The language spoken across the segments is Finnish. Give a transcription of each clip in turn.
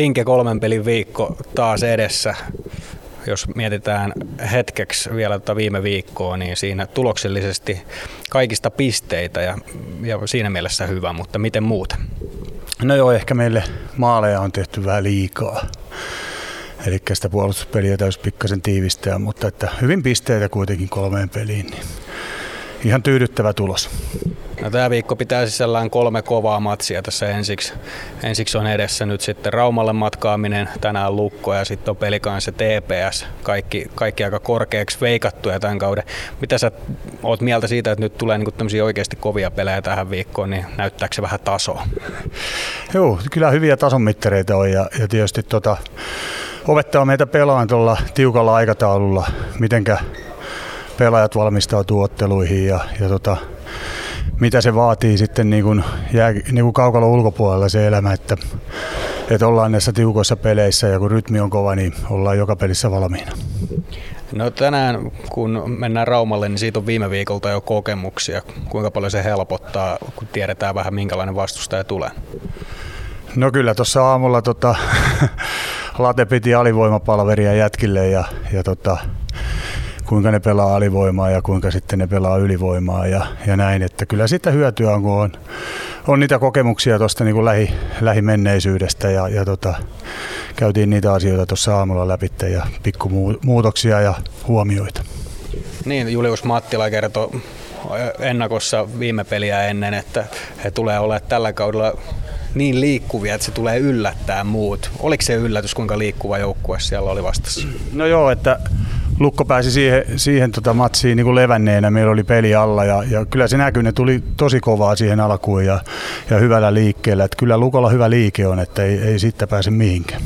Tinke kolmen pelin viikko taas edessä. Jos mietitään hetkeksi vielä tuota viime viikkoa, niin siinä tuloksellisesti kaikista pisteitä ja, ja siinä mielessä hyvä, mutta miten muuta? No joo, ehkä meille maaleja on tehty vähän liikaa. Eli sitä puolustuspeliä täytyisi pikkasen tiivistää, mutta että hyvin pisteitä kuitenkin kolmeen peliin. Niin ihan tyydyttävä tulos. No, tämä viikko pitää sisällään kolme kovaa matsia tässä ensiksi. Ensiksi on edessä nyt sitten Raumalle matkaaminen, tänään Lukko ja sitten on pelikanssa TPS. Kaikki, kaikki aika korkeaksi veikattuja tämän kauden. Mitä sä oot mieltä siitä, että nyt tulee niinku tämmöisiä oikeasti kovia pelejä tähän viikkoon, niin näyttääkö se vähän tasoa? Joo, kyllä hyviä tasonmittareita on ja, ja tietysti tota, opettaa meitä pelaan tuolla tiukalla aikataululla, mitenkä pelaajat valmistautuu otteluihin ja, ja tota, mitä se vaatii sitten niin kuin, jää, niin kuin kaukalon ulkopuolella se elämä, että, että ollaan näissä tiukoissa peleissä ja kun rytmi on kova, niin ollaan joka pelissä valmiina. No tänään, kun mennään Raumalle, niin siitä on viime viikolta jo kokemuksia. Kuinka paljon se helpottaa, kun tiedetään vähän minkälainen vastustaja tulee? No kyllä tuossa aamulla tota, Late piti alivoimapalveria jätkille ja, ja tota, kuinka ne pelaa alivoimaa ja kuinka sitten ne pelaa ylivoimaa ja, ja näin. Että kyllä sitä hyötyä on, kun on, on niitä kokemuksia tuosta niin lähi, lähimenneisyydestä ja, ja tota, käytiin niitä asioita tuossa aamulla läpi ja pikkumuutoksia ja huomioita. Niin, Julius Mattila kertoi ennakossa viime peliä ennen, että he tulee olemaan tällä kaudella niin liikkuvia, että se tulee yllättää muut. Oliko se yllätys, kuinka liikkuva joukkue siellä oli vastassa? No joo, että Lukko pääsi siihen, siihen tota matsiin niin kuin levänneenä, meillä oli peli alla ja, ja kyllä se näkyy, ne tuli tosi kovaa siihen alkuun ja, ja hyvällä liikkeellä. Että kyllä Lukolla hyvä liike on, että ei, ei siitä pääse mihinkään.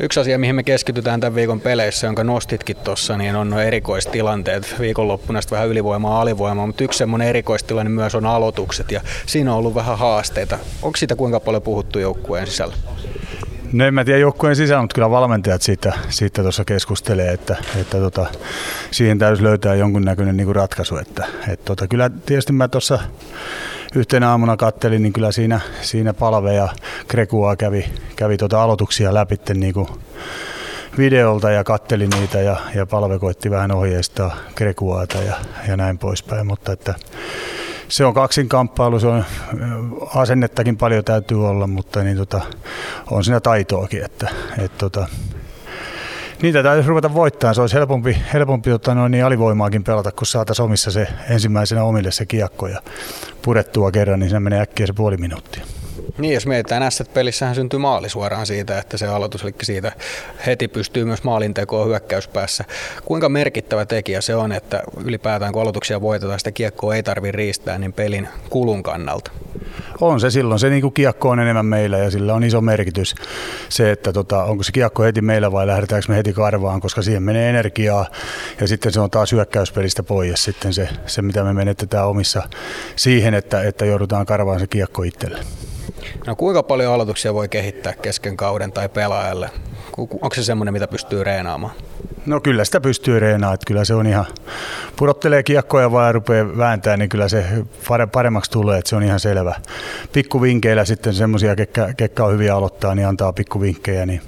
Yksi asia, mihin me keskitytään tämän viikon peleissä, jonka nostitkin tuossa, niin on nuo erikoistilanteet. Viikonloppuna vähän ylivoimaa alivoimaa, mutta yksi semmoinen erikoistilanne myös on aloitukset ja siinä on ollut vähän haasteita. Onko siitä kuinka paljon puhuttu joukkueen sisällä? No en mä tiedä joukkueen sisällä, mutta kyllä valmentajat siitä, siitä tuossa keskustelee, että, että tota, siihen täytyy löytää jonkunnäköinen niin ratkaisu. Että, että tota, kyllä tietysti mä tuossa yhtenä aamuna kattelin, niin kyllä siinä, siinä Palve ja Krekua kävi, kävi tota aloituksia läpi niin kuin videolta ja kattelin niitä ja, ja Palve koitti vähän ohjeistaa Krekuaata ja, ja näin poispäin, mutta että se on kaksinkamppailu, se on asennettakin paljon täytyy olla, mutta niin tota, on siinä taitoakin, että et tota, niitä täytyisi ruveta voittamaan. Se olisi helpompi, helpompi tota, noin, niin alivoimaakin pelata, kun saataisiin omissa se ensimmäisenä omille se kiekko ja purettua kerran, niin se menee äkkiä se puoli minuuttia. Niin, jos mietitään S-pelissähän syntyy maali suoraan siitä, että se aloitus, eli siitä heti pystyy myös maalintekoon hyökkäyspäässä. Kuinka merkittävä tekijä se on, että ylipäätään kun aloituksia voitetaan, sitä kiekkoa ei tarvitse riistää niin pelin kulun kannalta? On se silloin, se niin kiekko on enemmän meillä ja sillä on iso merkitys se, että tota, onko se kiekko heti meillä vai lähdetäänkö me heti karvaan, koska siihen menee energiaa ja sitten se on taas hyökkäyspelistä pois sitten se, se mitä me menetetään omissa siihen, että, että joudutaan karvaan se kiekko itselle. No kuinka paljon aloituksia voi kehittää kesken kauden tai pelaajalle? Onko se semmoinen, mitä pystyy reenaamaan? No kyllä sitä pystyy reenaamaan, kyllä se on ihan, pudottelee kiekkoja vaan ja rupeaa vääntämään, niin kyllä se paremmaksi tulee, että se on ihan selvä. Pikkuvinkkeillä sitten semmoisia, ketkä, ketkä on hyviä aloittaa, niin antaa pikkuvinkkejä, niin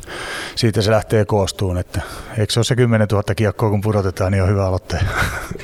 siitä se lähtee koostuun, että eikö se ole se 10 000 kiekkoa, kun pudotetaan, niin on hyvä aloittaja.